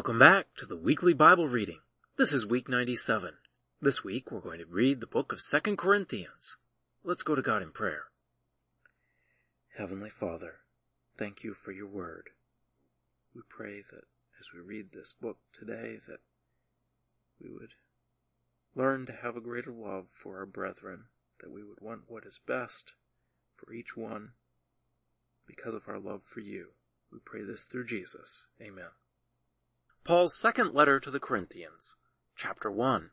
Welcome back to the weekly Bible reading. This is week 97. This week we're going to read the book of 2 Corinthians. Let's go to God in prayer. Heavenly Father, thank you for your word. We pray that as we read this book today that we would learn to have a greater love for our brethren, that we would want what is best for each one because of our love for you. We pray this through Jesus. Amen. Paul's second letter to the Corinthians, chapter 1.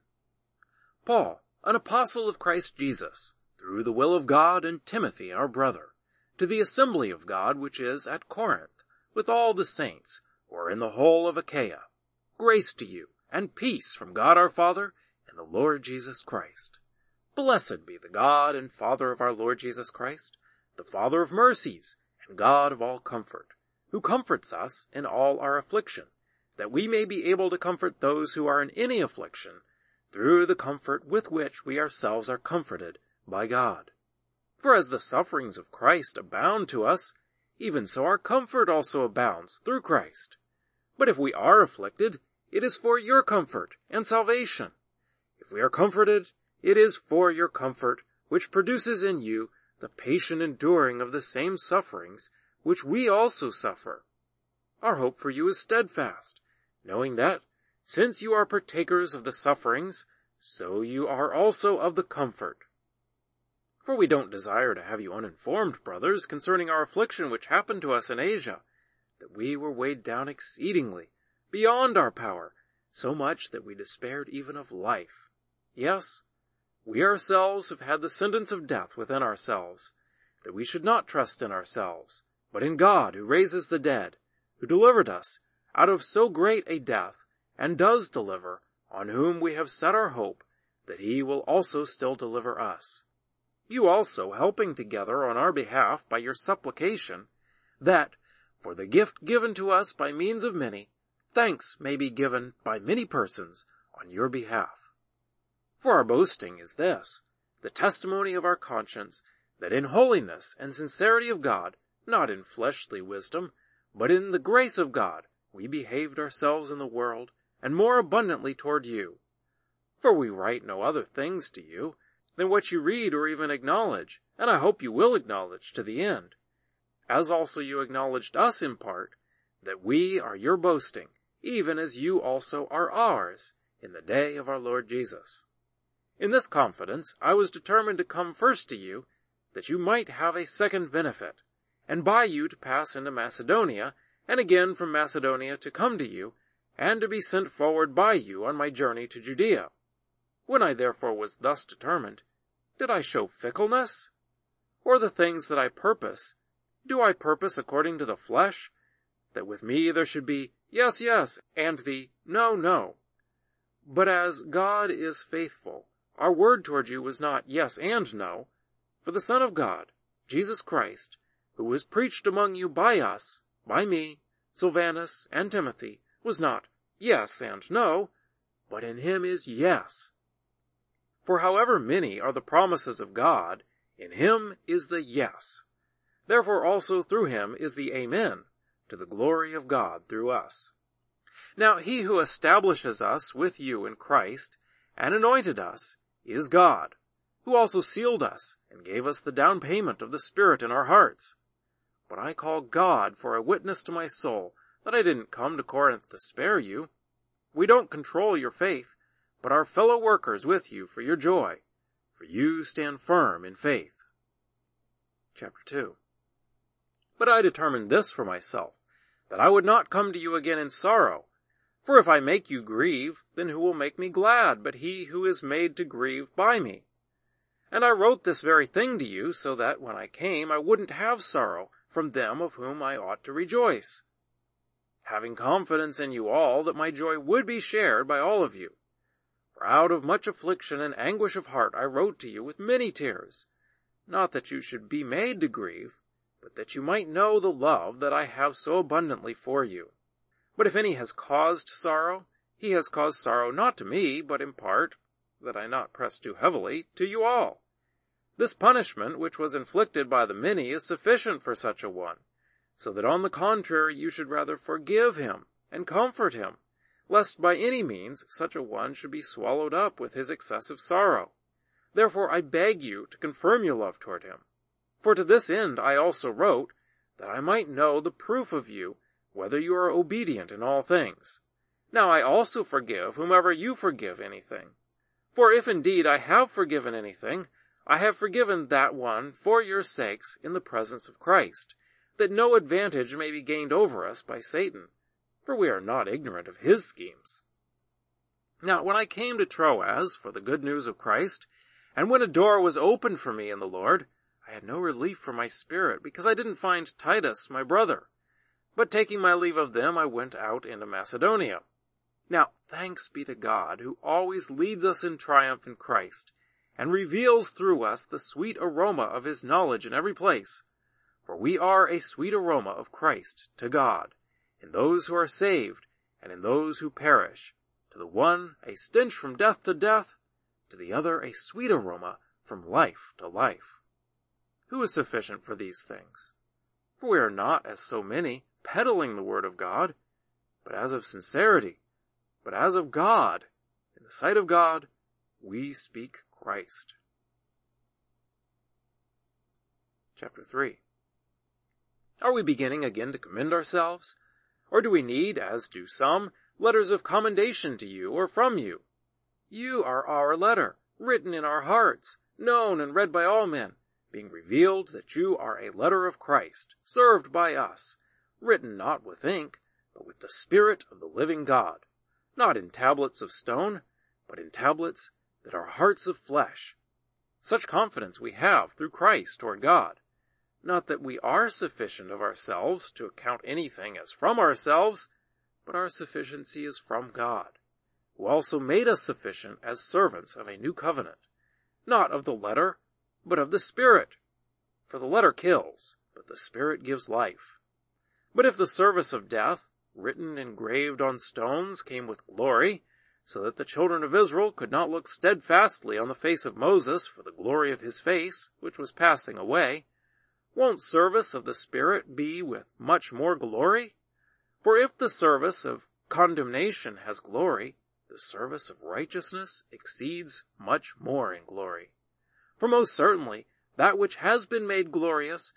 Paul, an apostle of Christ Jesus, through the will of God and Timothy our brother, to the assembly of God which is at Corinth, with all the saints, or in the whole of Achaia. Grace to you, and peace from God our Father and the Lord Jesus Christ. Blessed be the God and Father of our Lord Jesus Christ, the Father of mercies, and God of all comfort, who comforts us in all our affliction, that we may be able to comfort those who are in any affliction through the comfort with which we ourselves are comforted by God. For as the sufferings of Christ abound to us, even so our comfort also abounds through Christ. But if we are afflicted, it is for your comfort and salvation. If we are comforted, it is for your comfort, which produces in you the patient enduring of the same sufferings which we also suffer. Our hope for you is steadfast, knowing that, since you are partakers of the sufferings, so you are also of the comfort. For we don't desire to have you uninformed, brothers, concerning our affliction which happened to us in Asia, that we were weighed down exceedingly, beyond our power, so much that we despaired even of life. Yes, we ourselves have had the sentence of death within ourselves, that we should not trust in ourselves, but in God who raises the dead, who delivered us out of so great a death, and does deliver, on whom we have set our hope, that he will also still deliver us. You also helping together on our behalf by your supplication, that, for the gift given to us by means of many, thanks may be given by many persons on your behalf. For our boasting is this, the testimony of our conscience, that in holiness and sincerity of God, not in fleshly wisdom, but in the grace of God, we behaved ourselves in the world, and more abundantly toward you. For we write no other things to you than what you read or even acknowledge, and I hope you will acknowledge to the end. As also you acknowledged us in part, that we are your boasting, even as you also are ours, in the day of our Lord Jesus. In this confidence I was determined to come first to you, that you might have a second benefit, and by you to pass into Macedonia, and again from Macedonia to come to you, and to be sent forward by you on my journey to Judea. When I therefore was thus determined, did I show fickleness? Or the things that I purpose, do I purpose according to the flesh? That with me there should be yes, yes, and the no, no. But as God is faithful, our word toward you was not yes and no, for the Son of God, Jesus Christ, who was preached among you by us, by me, Silvanus, and Timothy, was not yes and no, but in him is yes. For however many are the promises of God, in him is the yes. Therefore also through him is the amen, to the glory of God through us. Now he who establishes us with you in Christ, and anointed us, is God, who also sealed us, and gave us the down payment of the Spirit in our hearts. But I call God for a witness to my soul that I didn't come to Corinth to spare you. We don't control your faith, but are fellow workers with you for your joy, for you stand firm in faith. Chapter 2 But I determined this for myself, that I would not come to you again in sorrow. For if I make you grieve, then who will make me glad but he who is made to grieve by me? And I wrote this very thing to you so that when I came I wouldn't have sorrow, from them of whom I ought to rejoice. Having confidence in you all that my joy would be shared by all of you. For out of much affliction and anguish of heart I wrote to you with many tears, not that you should be made to grieve, but that you might know the love that I have so abundantly for you. But if any has caused sorrow, he has caused sorrow not to me, but in part, that I not press too heavily, to you all. This punishment which was inflicted by the many is sufficient for such a one, so that on the contrary you should rather forgive him and comfort him, lest by any means such a one should be swallowed up with his excessive sorrow. Therefore I beg you to confirm your love toward him. For to this end I also wrote, that I might know the proof of you, whether you are obedient in all things. Now I also forgive whomever you forgive anything. For if indeed I have forgiven anything, I have forgiven that one for your sakes in the presence of Christ, that no advantage may be gained over us by Satan, for we are not ignorant of his schemes. Now when I came to Troas for the good news of Christ, and when a door was opened for me in the Lord, I had no relief for my spirit, because I didn't find Titus, my brother. But taking my leave of them, I went out into Macedonia. Now, thanks be to God, who always leads us in triumph in Christ, and reveals through us the sweet aroma of his knowledge in every place. For we are a sweet aroma of Christ to God, in those who are saved, and in those who perish. To the one a stench from death to death, to the other a sweet aroma from life to life. Who is sufficient for these things? For we are not, as so many, peddling the word of God, but as of sincerity, but as of God, in the sight of God, we speak Christ. Chapter 3 Are we beginning again to commend ourselves? Or do we need, as do some, letters of commendation to you or from you? You are our letter, written in our hearts, known and read by all men, being revealed that you are a letter of Christ, served by us, written not with ink, but with the Spirit of the living God, not in tablets of stone, but in tablets that are hearts of flesh. Such confidence we have through Christ toward God. Not that we are sufficient of ourselves to account anything as from ourselves, but our sufficiency is from God, who also made us sufficient as servants of a new covenant, not of the letter, but of the Spirit. For the letter kills, but the Spirit gives life. But if the service of death, written engraved on stones, came with glory, so that the children of Israel could not look steadfastly on the face of Moses for the glory of his face, which was passing away, won't service of the Spirit be with much more glory? For if the service of condemnation has glory, the service of righteousness exceeds much more in glory. For most certainly, that which has been made glorious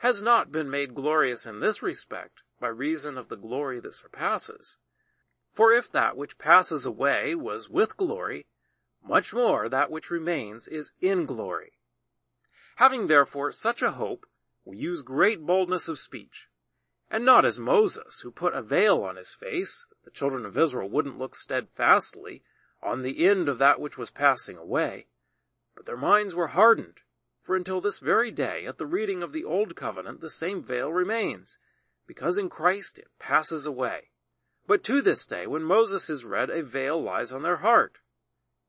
has not been made glorious in this respect by reason of the glory that surpasses. For if that which passes away was with glory, much more that which remains is in glory. Having therefore such a hope, we use great boldness of speech, and not as Moses, who put a veil on his face, that the children of Israel wouldn't look steadfastly on the end of that which was passing away, but their minds were hardened, for until this very day, at the reading of the Old Covenant, the same veil remains, because in Christ it passes away. But to this day, when Moses is read, a veil lies on their heart.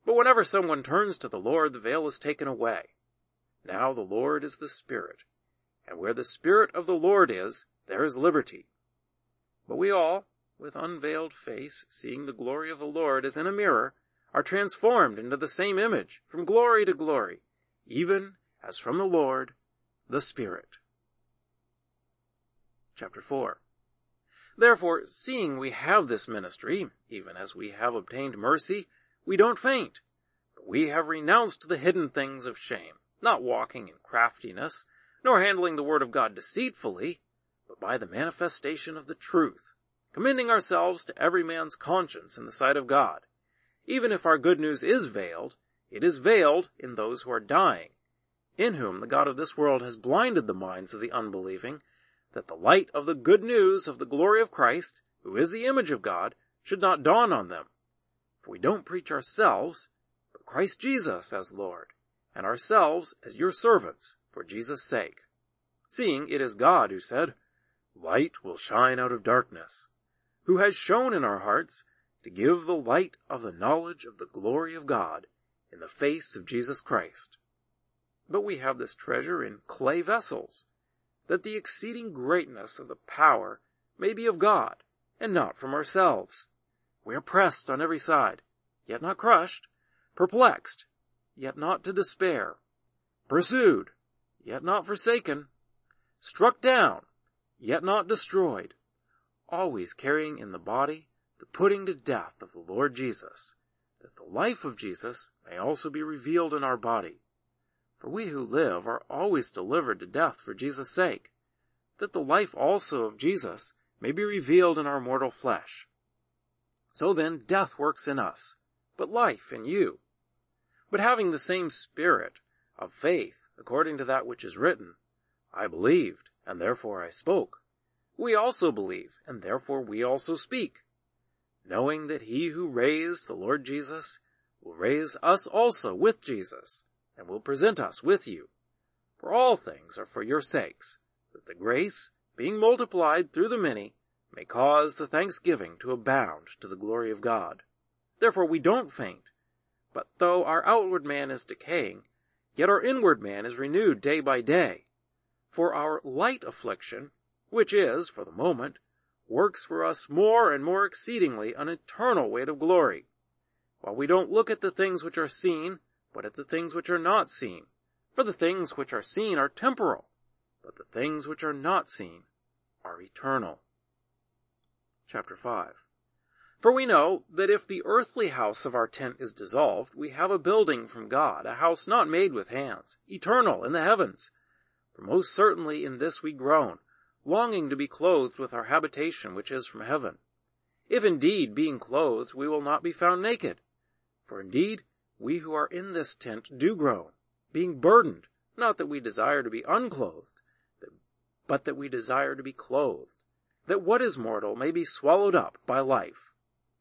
But whenever someone turns to the Lord, the veil is taken away. Now the Lord is the Spirit, and where the Spirit of the Lord is, there is liberty. But we all, with unveiled face, seeing the glory of the Lord as in a mirror, are transformed into the same image from glory to glory, even as from the Lord, the Spirit. Chapter 4 Therefore, seeing we have this ministry, even as we have obtained mercy, we don't faint, we have renounced the hidden things of shame, not walking in craftiness, nor handling the word of God deceitfully, but by the manifestation of the truth, commending ourselves to every man's conscience in the sight of God. Even if our good news is veiled, it is veiled in those who are dying, in whom the God of this world has blinded the minds of the unbelieving, that the light of the good news of the glory of Christ, who is the image of God, should not dawn on them. For we don't preach ourselves, but Christ Jesus as Lord, and ourselves as your servants for Jesus' sake. Seeing it is God who said, Light will shine out of darkness, who has shone in our hearts to give the light of the knowledge of the glory of God in the face of Jesus Christ. But we have this treasure in clay vessels, that the exceeding greatness of the power may be of God, and not from ourselves. We are pressed on every side, yet not crushed, perplexed, yet not to despair, pursued, yet not forsaken, struck down, yet not destroyed, always carrying in the body the putting to death of the Lord Jesus, that the life of Jesus may also be revealed in our body. For we who live are always delivered to death for Jesus' sake, that the life also of Jesus may be revealed in our mortal flesh. So then death works in us, but life in you. But having the same spirit of faith, according to that which is written, I believed, and therefore I spoke. We also believe, and therefore we also speak, knowing that he who raised the Lord Jesus will raise us also with Jesus, and will present us with you. For all things are for your sakes, that the grace, being multiplied through the many, may cause the thanksgiving to abound to the glory of God. Therefore we don't faint, but though our outward man is decaying, yet our inward man is renewed day by day. For our light affliction, which is, for the moment, works for us more and more exceedingly an eternal weight of glory, while we don't look at the things which are seen, but at the things which are not seen. For the things which are seen are temporal, but the things which are not seen are eternal. Chapter 5 For we know that if the earthly house of our tent is dissolved, we have a building from God, a house not made with hands, eternal in the heavens. For most certainly in this we groan, longing to be clothed with our habitation which is from heaven. If indeed, being clothed, we will not be found naked. For indeed, we who are in this tent do groan, being burdened, not that we desire to be unclothed, but that we desire to be clothed, that what is mortal may be swallowed up by life.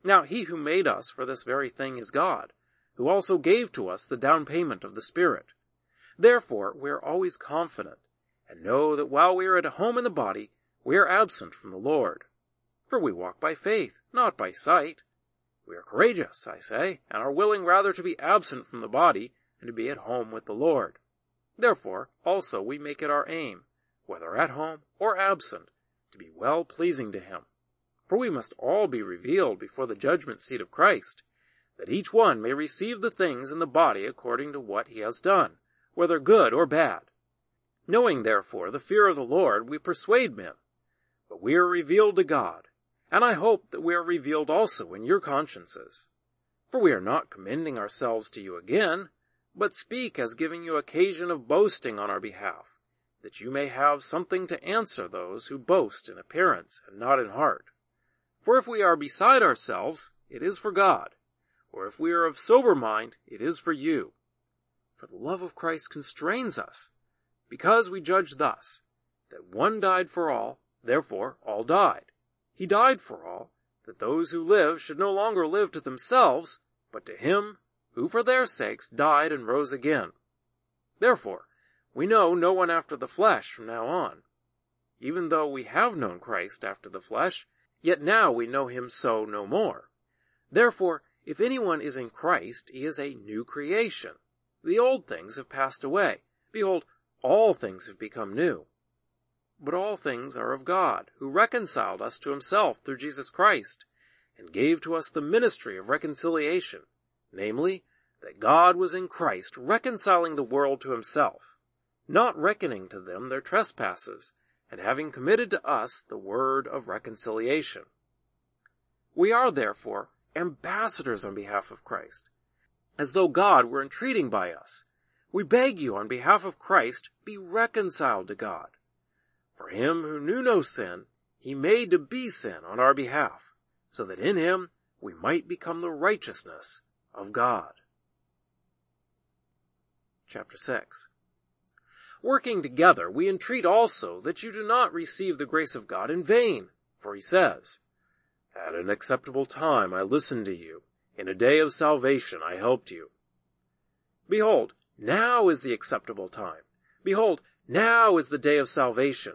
Now he who made us for this very thing is God, who also gave to us the down payment of the Spirit. Therefore we are always confident, and know that while we are at home in the body, we are absent from the Lord. For we walk by faith, not by sight. We are courageous, I say, and are willing rather to be absent from the body and to be at home with the Lord. Therefore also we make it our aim, whether at home or absent, to be well pleasing to him. For we must all be revealed before the judgment seat of Christ, that each one may receive the things in the body according to what he has done, whether good or bad. Knowing therefore the fear of the Lord, we persuade men, but we are revealed to God, and I hope that we are revealed also in your consciences. For we are not commending ourselves to you again, but speak as giving you occasion of boasting on our behalf, that you may have something to answer those who boast in appearance and not in heart. For if we are beside ourselves, it is for God, or if we are of sober mind, it is for you. For the love of Christ constrains us, because we judge thus, that one died for all, therefore all died. He died for all, that those who live should no longer live to themselves, but to him who for their sakes died and rose again. Therefore, we know no one after the flesh from now on. Even though we have known Christ after the flesh, yet now we know him so no more. Therefore, if anyone is in Christ, he is a new creation. The old things have passed away. Behold, all things have become new. But all things are of God, who reconciled us to himself through Jesus Christ, and gave to us the ministry of reconciliation, namely, that God was in Christ reconciling the world to himself, not reckoning to them their trespasses, and having committed to us the word of reconciliation. We are therefore ambassadors on behalf of Christ, as though God were entreating by us. We beg you on behalf of Christ, be reconciled to God. For him who knew no sin, he made to be sin on our behalf, so that in him we might become the righteousness of God. Chapter 6 Working together, we entreat also that you do not receive the grace of God in vain, for he says, At an acceptable time I listened to you, in a day of salvation I helped you. Behold, now is the acceptable time. Behold, now is the day of salvation.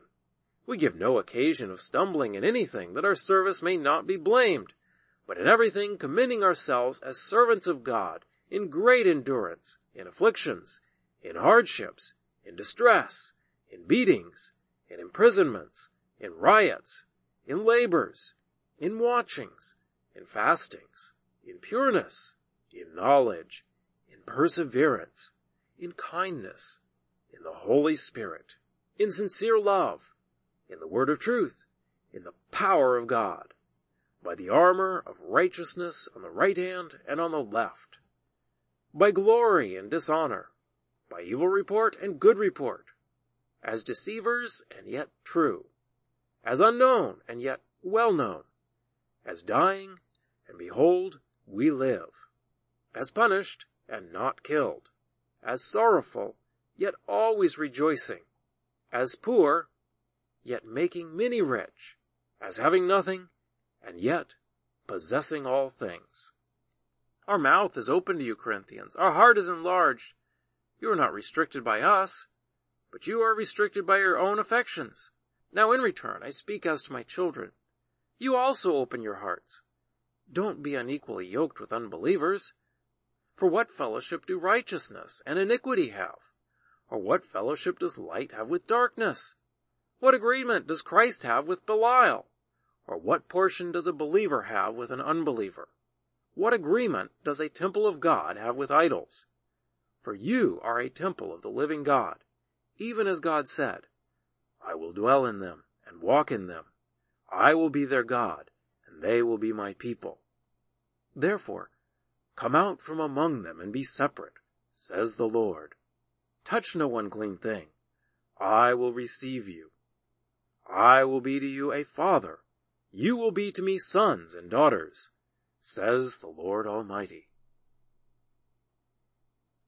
We give no occasion of stumbling in anything that our service may not be blamed, but in everything commending ourselves as servants of God, in great endurance, in afflictions, in hardships, in distress, in beatings, in imprisonments, in riots, in labors, in watchings, in fastings, in pureness, in knowledge, in perseverance, in kindness, in the Holy Spirit, in sincere love, in the word of truth, in the power of God, by the armor of righteousness on the right hand and on the left, by glory and dishonor, by evil report and good report, as deceivers and yet true, as unknown and yet well known, as dying, and behold, we live, as punished and not killed, as sorrowful, yet always rejoicing, as poor, yet making many rich, as having nothing, and yet possessing all things. Our mouth is open to you, Corinthians. Our heart is enlarged. You are not restricted by us, but you are restricted by your own affections. Now in return, I speak as to my children. You also open your hearts. Don't be unequally yoked with unbelievers. For what fellowship do righteousness and iniquity have? Or what fellowship does light have with darkness? What agreement does Christ have with Belial? Or what portion does a believer have with an unbeliever? What agreement does a temple of God have with idols? For you are a temple of the living God, even as God said, I will dwell in them and walk in them. I will be their God, and they will be my people. Therefore, come out from among them and be separate, says the Lord. Touch no unclean thing. I will receive you. I will be to you a father, you will be to me sons and daughters, says the Lord Almighty.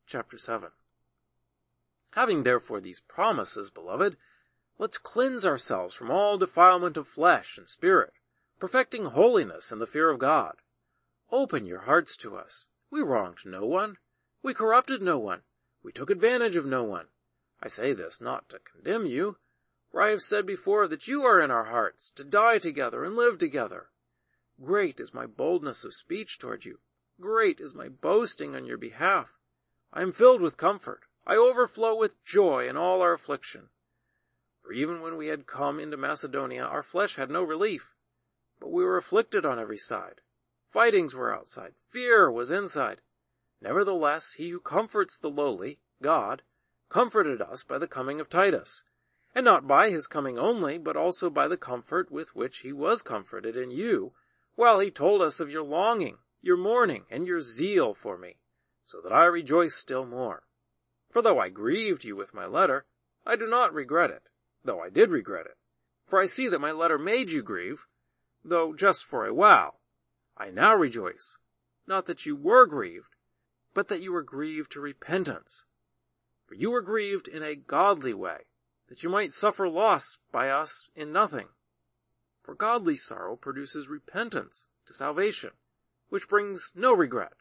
Chapter 7 Having therefore these promises, beloved, let's cleanse ourselves from all defilement of flesh and spirit, perfecting holiness in the fear of God. Open your hearts to us. We wronged no one. We corrupted no one. We took advantage of no one. I say this not to condemn you, for I have said before that you are in our hearts, to die together and live together. Great is my boldness of speech toward you. Great is my boasting on your behalf. I am filled with comfort. I overflow with joy in all our affliction. For even when we had come into Macedonia, our flesh had no relief, but we were afflicted on every side. Fightings were outside. Fear was inside. Nevertheless, he who comforts the lowly, God, comforted us by the coming of Titus and not by his coming only, but also by the comfort with which he was comforted in you, while he told us of your longing, your mourning, and your zeal for me, so that I rejoice still more. For though I grieved you with my letter, I do not regret it, though I did regret it. For I see that my letter made you grieve, though just for a while. I now rejoice, not that you were grieved, but that you were grieved to repentance. For you were grieved in a godly way, that you might suffer loss by us in nothing. For godly sorrow produces repentance to salvation, which brings no regret.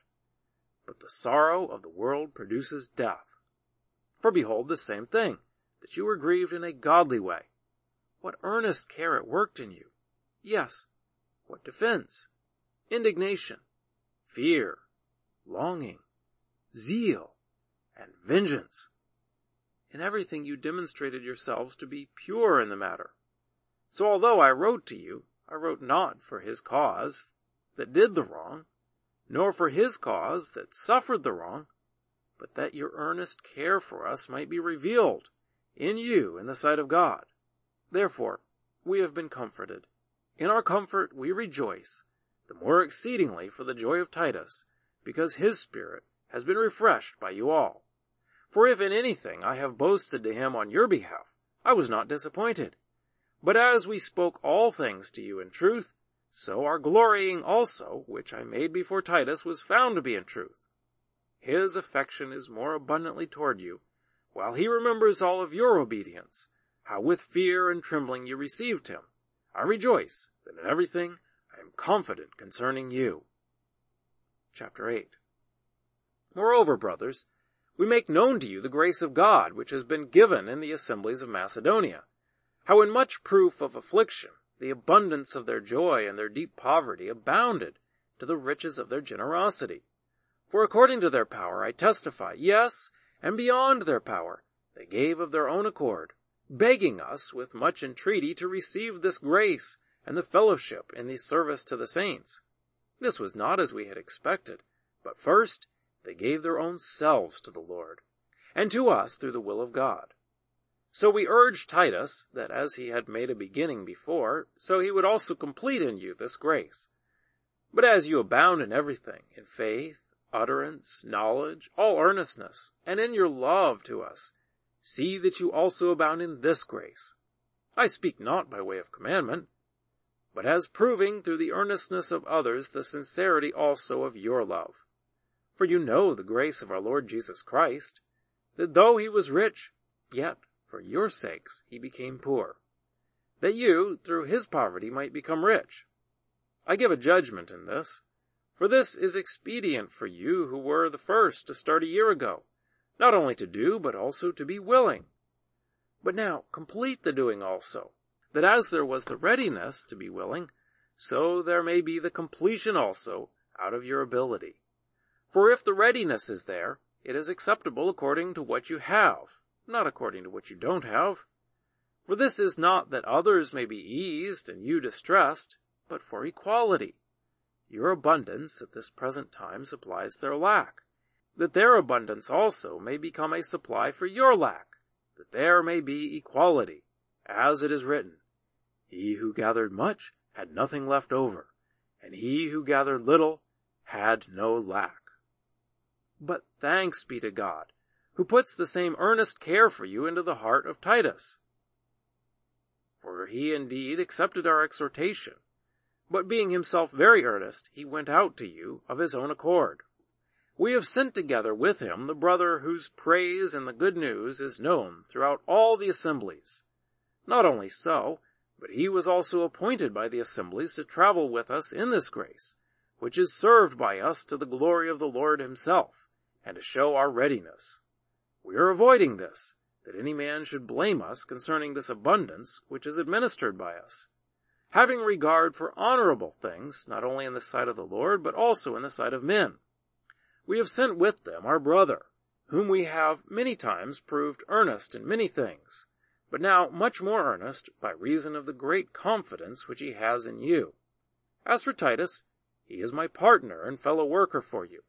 But the sorrow of the world produces death. For behold the same thing, that you were grieved in a godly way. What earnest care it worked in you. Yes, what defense, indignation, fear, longing, zeal, and vengeance. In everything you demonstrated yourselves to be pure in the matter. So although I wrote to you, I wrote not for his cause that did the wrong, nor for his cause that suffered the wrong, but that your earnest care for us might be revealed in you in the sight of God. Therefore, we have been comforted. In our comfort we rejoice, the more exceedingly for the joy of Titus, because his spirit has been refreshed by you all. For if in anything I have boasted to him on your behalf, I was not disappointed. But as we spoke all things to you in truth, so our glorying also, which I made before Titus, was found to be in truth. His affection is more abundantly toward you, while he remembers all of your obedience, how with fear and trembling you received him. I rejoice that in everything I am confident concerning you. Chapter 8 Moreover, brothers, we make known to you the grace of God which has been given in the assemblies of Macedonia, how in much proof of affliction the abundance of their joy and their deep poverty abounded to the riches of their generosity. For according to their power I testify, yes, and beyond their power, they gave of their own accord, begging us with much entreaty to receive this grace and the fellowship in the service to the saints. This was not as we had expected, but first they gave their own selves to the Lord, and to us through the will of God. So we urge Titus that as he had made a beginning before, so he would also complete in you this grace. But as you abound in everything, in faith, utterance, knowledge, all earnestness, and in your love to us, see that you also abound in this grace. I speak not by way of commandment, but as proving through the earnestness of others the sincerity also of your love. For you know the grace of our Lord Jesus Christ, that though he was rich, yet for your sakes he became poor, that you, through his poverty, might become rich. I give a judgment in this, for this is expedient for you who were the first to start a year ago, not only to do, but also to be willing. But now complete the doing also, that as there was the readiness to be willing, so there may be the completion also out of your ability. For if the readiness is there, it is acceptable according to what you have, not according to what you don't have. For this is not that others may be eased and you distressed, but for equality. Your abundance at this present time supplies their lack, that their abundance also may become a supply for your lack, that there may be equality, as it is written, He who gathered much had nothing left over, and he who gathered little had no lack. But thanks be to God, who puts the same earnest care for you into the heart of Titus. For he indeed accepted our exhortation, but being himself very earnest, he went out to you of his own accord. We have sent together with him the brother whose praise and the good news is known throughout all the assemblies. Not only so, but he was also appointed by the assemblies to travel with us in this grace, which is served by us to the glory of the Lord himself and to show our readiness. We are avoiding this, that any man should blame us concerning this abundance which is administered by us, having regard for honorable things, not only in the sight of the Lord, but also in the sight of men. We have sent with them our brother, whom we have many times proved earnest in many things, but now much more earnest by reason of the great confidence which he has in you. As for Titus, he is my partner and fellow worker for you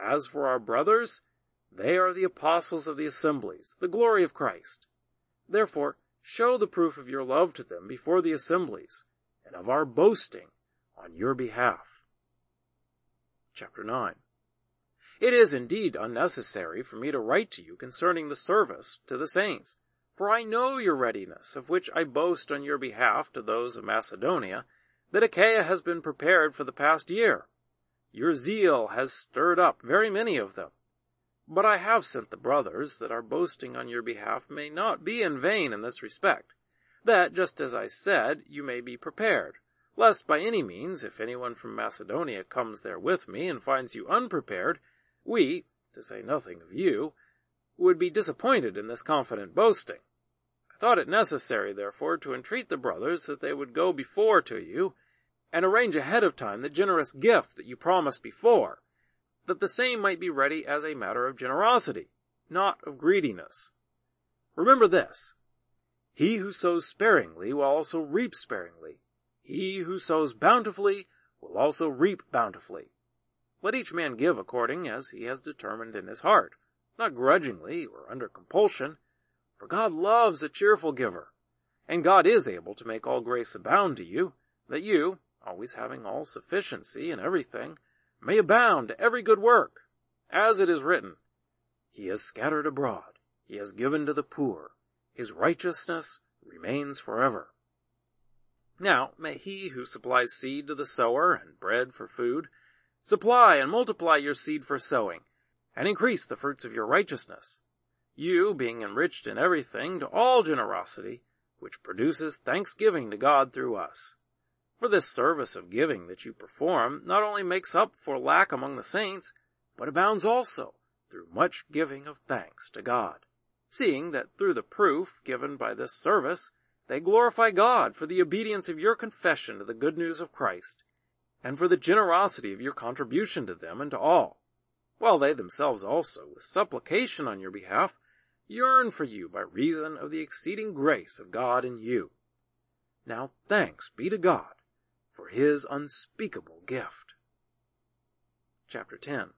as for our brothers, they are the apostles of the assemblies, the glory of Christ. Therefore, show the proof of your love to them before the assemblies, and of our boasting on your behalf. Chapter 9 It is indeed unnecessary for me to write to you concerning the service to the saints, for I know your readiness, of which I boast on your behalf to those of Macedonia, that Achaia has been prepared for the past year your zeal has stirred up very many of them. But I have sent the brothers, that our boasting on your behalf may not be in vain in this respect, that, just as I said, you may be prepared, lest by any means, if anyone from Macedonia comes there with me and finds you unprepared, we, to say nothing of you, would be disappointed in this confident boasting. I thought it necessary, therefore, to entreat the brothers that they would go before to you, and arrange ahead of time the generous gift that you promised before, that the same might be ready as a matter of generosity, not of greediness. Remember this. He who sows sparingly will also reap sparingly. He who sows bountifully will also reap bountifully. Let each man give according as he has determined in his heart, not grudgingly or under compulsion, for God loves a cheerful giver, and God is able to make all grace abound to you, that you, always having all sufficiency in everything, may abound to every good work. As it is written, He has scattered abroad, He has given to the poor, His righteousness remains forever. Now may He who supplies seed to the sower and bread for food, supply and multiply your seed for sowing, and increase the fruits of your righteousness, you being enriched in everything to all generosity, which produces thanksgiving to God through us. For this service of giving that you perform not only makes up for lack among the saints, but abounds also through much giving of thanks to God, seeing that through the proof given by this service, they glorify God for the obedience of your confession to the good news of Christ, and for the generosity of your contribution to them and to all, while they themselves also, with supplication on your behalf, yearn for you by reason of the exceeding grace of God in you. Now thanks be to God for his unspeakable gift. Chapter 10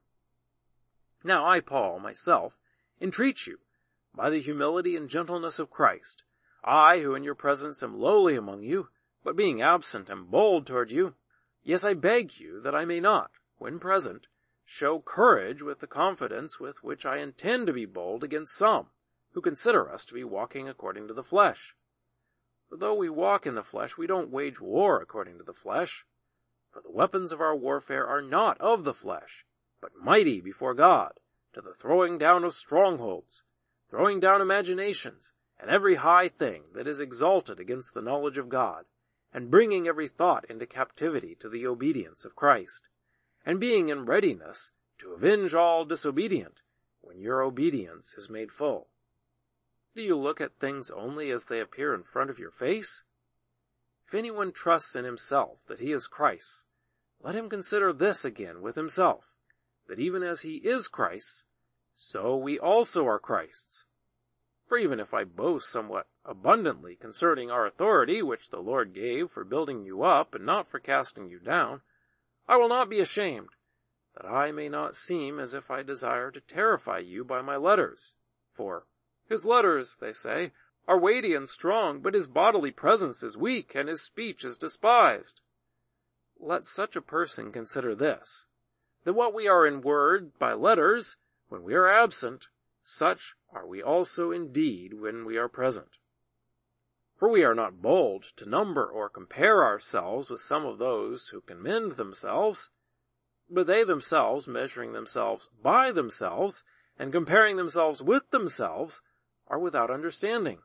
Now I, Paul, myself, entreat you, by the humility and gentleness of Christ, I, who in your presence am lowly among you, but being absent am bold toward you, Yes, I beg you that I may not, when present, show courage with the confidence with which I intend to be bold against some, who consider us to be walking according to the flesh. For though we walk in the flesh, we don't wage war according to the flesh. For the weapons of our warfare are not of the flesh, but mighty before God, to the throwing down of strongholds, throwing down imaginations, and every high thing that is exalted against the knowledge of God, and bringing every thought into captivity to the obedience of Christ, and being in readiness to avenge all disobedient when your obedience is made full. Do you look at things only as they appear in front of your face? If anyone trusts in himself that he is Christ, let him consider this again with himself, that even as he is Christ, so we also are Christ's. For even if I boast somewhat abundantly concerning our authority which the Lord gave for building you up and not for casting you down, I will not be ashamed, that I may not seem as if I desire to terrify you by my letters. For his letters, they say, are weighty and strong, but his bodily presence is weak and his speech is despised. Let such a person consider this, that what we are in word by letters, when we are absent, such are we also indeed when we are present. For we are not bold to number or compare ourselves with some of those who commend themselves, but they themselves measuring themselves by themselves and comparing themselves with themselves are without understanding.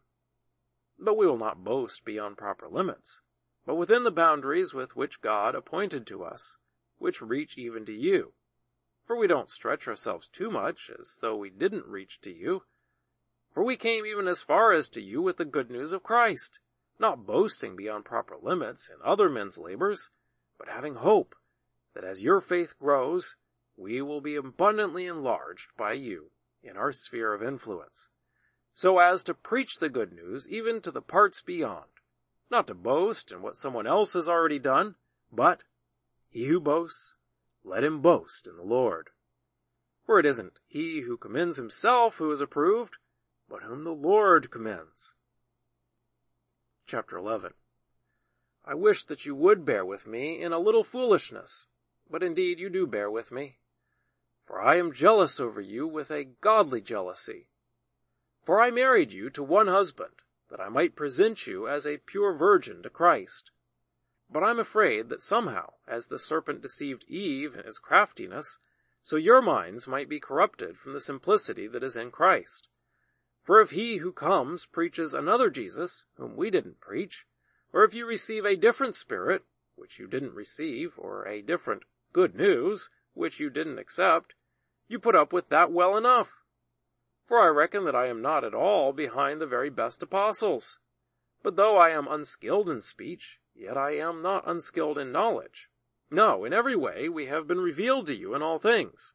But we will not boast beyond proper limits, but within the boundaries with which God appointed to us, which reach even to you for we don't stretch ourselves too much, as though we didn't reach to you. For we came even as far as to you with the good news of Christ, not boasting beyond proper limits in other men's labors, but having hope that as your faith grows, we will be abundantly enlarged by you in our sphere of influence, so as to preach the good news even to the parts beyond, not to boast in what someone else has already done, but he who boasts let him boast in the Lord. For it isn't he who commends himself who is approved, but whom the Lord commends. Chapter 11 I wish that you would bear with me in a little foolishness, but indeed you do bear with me. For I am jealous over you with a godly jealousy. For I married you to one husband, that I might present you as a pure virgin to Christ. But I'm afraid that somehow, as the serpent deceived Eve in his craftiness, so your minds might be corrupted from the simplicity that is in Christ. For if he who comes preaches another Jesus, whom we didn't preach, or if you receive a different spirit, which you didn't receive, or a different good news, which you didn't accept, you put up with that well enough. For I reckon that I am not at all behind the very best apostles. But though I am unskilled in speech, Yet I am not unskilled in knowledge. No, in every way we have been revealed to you in all things.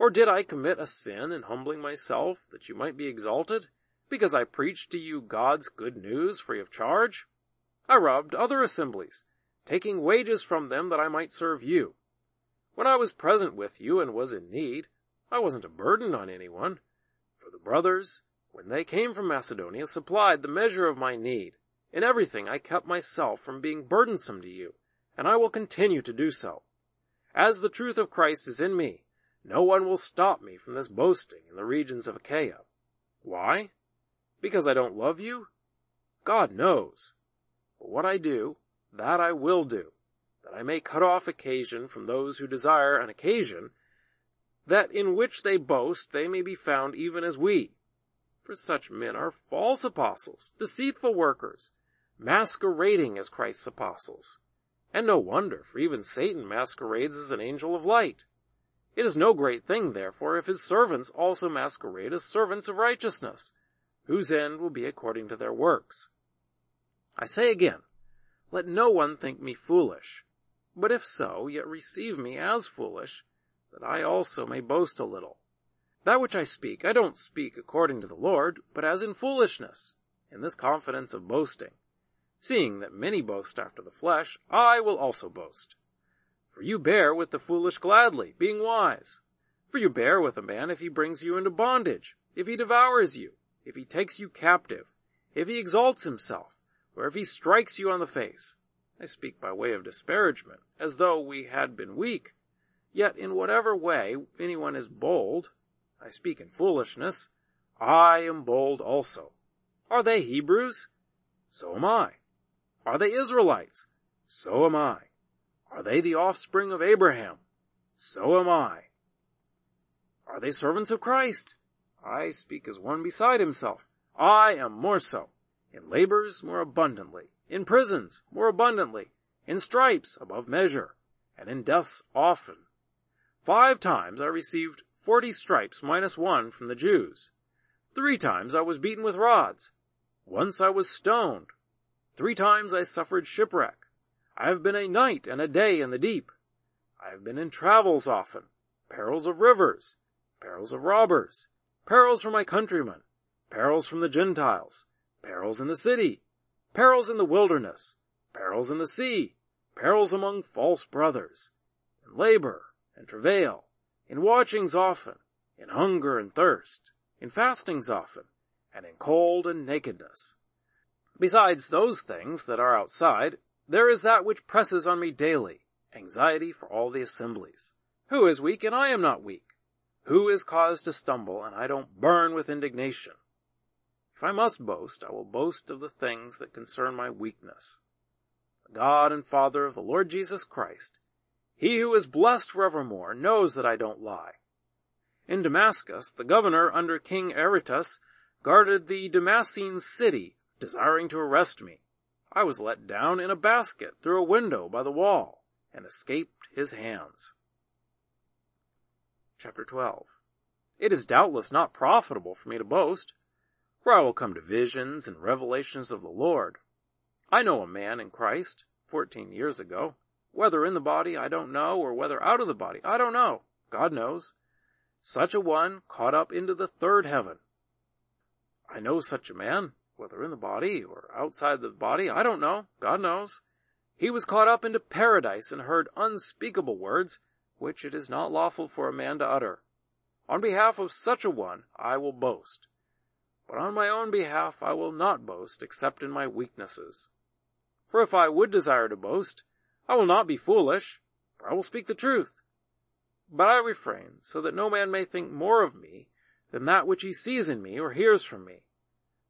Or did I commit a sin in humbling myself that you might be exalted, because I preached to you God's good news free of charge? I robbed other assemblies, taking wages from them that I might serve you. When I was present with you and was in need, I wasn't a burden on anyone, brothers, when they came from Macedonia, supplied the measure of my need in everything I kept myself from being burdensome to you, and I will continue to do so. As the truth of Christ is in me, no one will stop me from this boasting in the regions of Achaia. Why? Because I don't love you? God knows. But what I do, that I will do, that I may cut off occasion from those who desire an occasion, that in which they boast they may be found even as we. For such men are false apostles, deceitful workers, masquerading as Christ's apostles. And no wonder, for even Satan masquerades as an angel of light. It is no great thing, therefore, if his servants also masquerade as servants of righteousness, whose end will be according to their works. I say again, let no one think me foolish, but if so, yet receive me as foolish, that I also may boast a little. That which I speak, I don't speak according to the Lord, but as in foolishness, in this confidence of boasting. Seeing that many boast after the flesh, I will also boast. For you bear with the foolish gladly, being wise. For you bear with a man if he brings you into bondage, if he devours you, if he takes you captive, if he exalts himself, or if he strikes you on the face. I speak by way of disparagement, as though we had been weak. Yet in whatever way anyone is bold, I speak in foolishness, I am bold also. Are they Hebrews? So am I. Are they Israelites? So am I. Are they the offspring of Abraham? So am I. Are they servants of Christ? I speak as one beside himself. I am more so. In labors more abundantly. In prisons more abundantly. In stripes above measure. And in deaths often. Five times I received forty stripes minus one from the Jews. Three times I was beaten with rods. Once I was stoned. Three times I suffered shipwreck. I have been a night and a day in the deep. I have been in travels often, perils of rivers, perils of robbers, perils from my countrymen, perils from the Gentiles, perils in the city, perils in the wilderness, perils in the sea, perils among false brothers, in labor and travail, in watchings often, in hunger and thirst, in fastings often, and in cold and nakedness. Besides those things that are outside, there is that which presses on me daily, anxiety for all the assemblies. Who is weak and I am not weak? Who is caused to stumble and I don't burn with indignation? If I must boast, I will boast of the things that concern my weakness. The God and Father of the Lord Jesus Christ, he who is blessed forevermore, knows that I don't lie. In Damascus, the governor under King Aretas guarded the Damascene city, desiring to arrest me. I was let down in a basket through a window by the wall and escaped his hands. Chapter 12 It is doubtless not profitable for me to boast, for I will come to visions and revelations of the Lord. I know a man in Christ, fourteen years ago, whether in the body I don't know, or whether out of the body I don't know. God knows. Such a one caught up into the third heaven. I know such a man, whether in the body or outside the body, I don't know. God knows. He was caught up into paradise and heard unspeakable words, which it is not lawful for a man to utter. On behalf of such a one, I will boast. But on my own behalf, I will not boast except in my weaknesses. For if I would desire to boast, I will not be foolish, for I will speak the truth. But I refrain, so that no man may think more of me than that which he sees in me or hears from me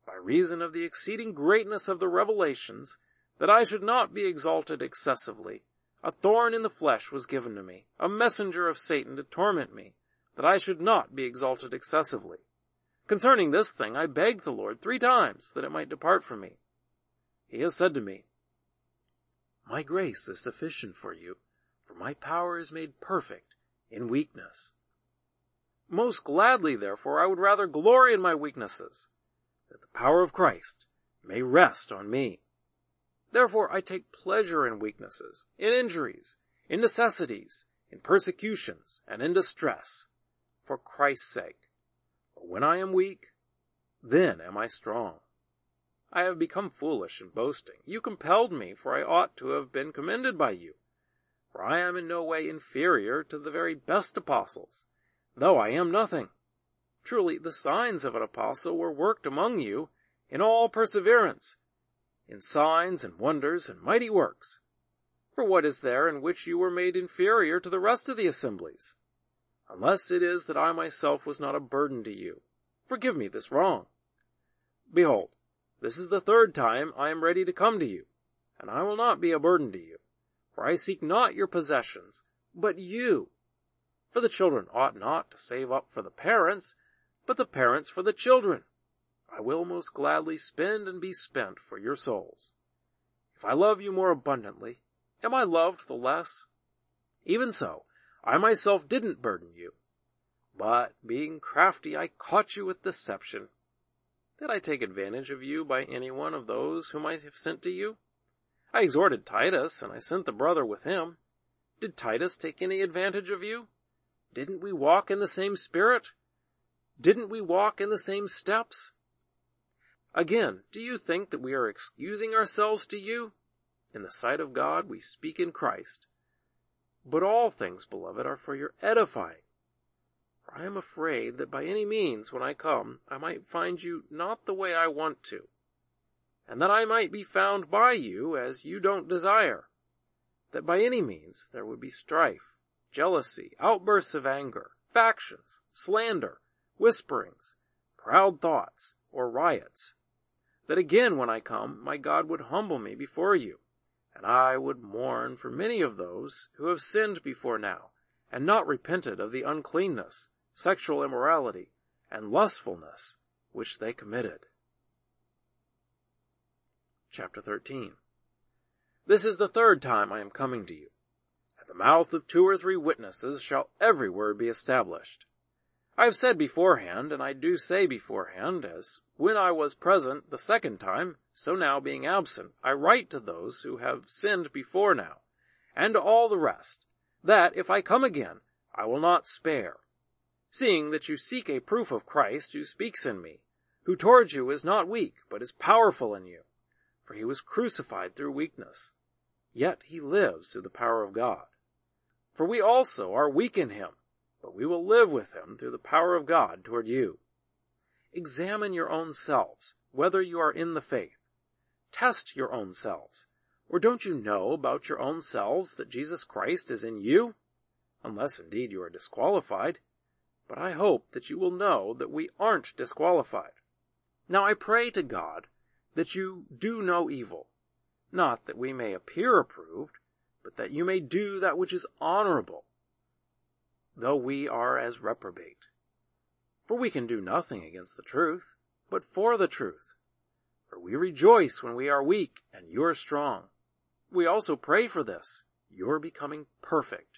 by reason of the exceeding greatness of the revelations, that I should not be exalted excessively. A thorn in the flesh was given to me, a messenger of Satan to torment me, that I should not be exalted excessively. Concerning this thing I begged the Lord three times that it might depart from me. He has said to me, My grace is sufficient for you, for my power is made perfect in weakness. Most gladly, therefore, I would rather glory in my weaknesses, that the power of Christ may rest on me. Therefore I take pleasure in weaknesses, in injuries, in necessities, in persecutions, and in distress, for Christ's sake. But when I am weak, then am I strong. I have become foolish in boasting. You compelled me, for I ought to have been commended by you. For I am in no way inferior to the very best apostles, though I am nothing. Truly, the signs of an apostle were worked among you in all perseverance, in signs and wonders and mighty works. For what is there in which you were made inferior to the rest of the assemblies? Unless it is that I myself was not a burden to you. Forgive me this wrong. Behold, this is the third time I am ready to come to you, and I will not be a burden to you. For I seek not your possessions, but you. For the children ought not to save up for the parents, but the parents for the children. I will most gladly spend and be spent for your souls. If I love you more abundantly, am I loved the less? Even so, I myself didn't burden you. But being crafty, I caught you with deception. Did I take advantage of you by any one of those whom I have sent to you? I exhorted Titus, and I sent the brother with him. Did Titus take any advantage of you? Didn't we walk in the same spirit? Didn't we walk in the same steps? Again, do you think that we are excusing ourselves to you? In the sight of God, we speak in Christ. But all things, beloved, are for your edifying. For I am afraid that by any means, when I come, I might find you not the way I want to. and that I might be found by you as you don't desire, that by any means there would be strife, jealousy, outbursts of anger, factions, slander, whisperings, proud thoughts, or riots, that again when I come, my God would humble me before you, and I would mourn for many of those who have sinned before now, and not repented of the uncleanness, sexual immorality, and lustfulness which they committed. Chapter 13 This is the third time I am coming to you. At the mouth of two or three witnesses shall every word be established. I have said beforehand, and I do say beforehand, as when I was present the second time, so now being absent, I write to those who have sinned before now, and to all the rest, that if I come again, I will not spare, seeing that you seek a proof of Christ who speaks in me, who towards you is not weak, but is powerful in you, for he was crucified through weakness, yet he lives through the power of God. For we also are weak in him, but we will live with him through the power of God toward you. Examine your own selves, whether you are in the faith. Test your own selves. Or don't you know about your own selves that Jesus Christ is in you? Unless indeed you are disqualified. But I hope that you will know that we aren't disqualified. Now I pray to God that you do no evil, not that we may appear approved, but that you may do that which is honorable, though we are as reprobate. For we can do nothing against the truth, but for the truth. For we rejoice when we are weak and you are strong. We also pray for this, your becoming perfect.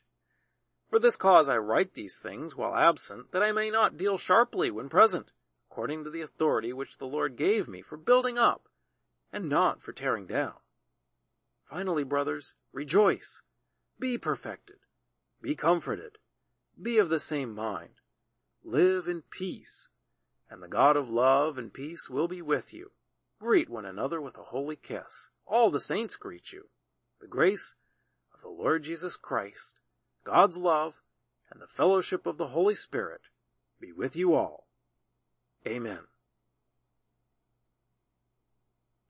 For this cause I write these things while absent, that I may not deal sharply when present, according to the authority which the Lord gave me for building up, and not for tearing down. Finally, brothers, rejoice, be perfected, be comforted, be of the same mind. Live in peace, and the God of love and peace will be with you. Greet one another with a holy kiss. All the saints greet you. The grace of the Lord Jesus Christ, God's love, and the fellowship of the Holy Spirit be with you all. Amen.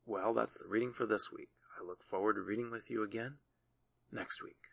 Well, that's the reading for this week. I look forward to reading with you again next week.